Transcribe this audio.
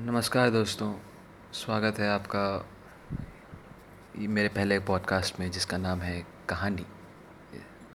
नमस्कार दोस्तों स्वागत है आपका मेरे पहले पॉडकास्ट में जिसका नाम है कहानी।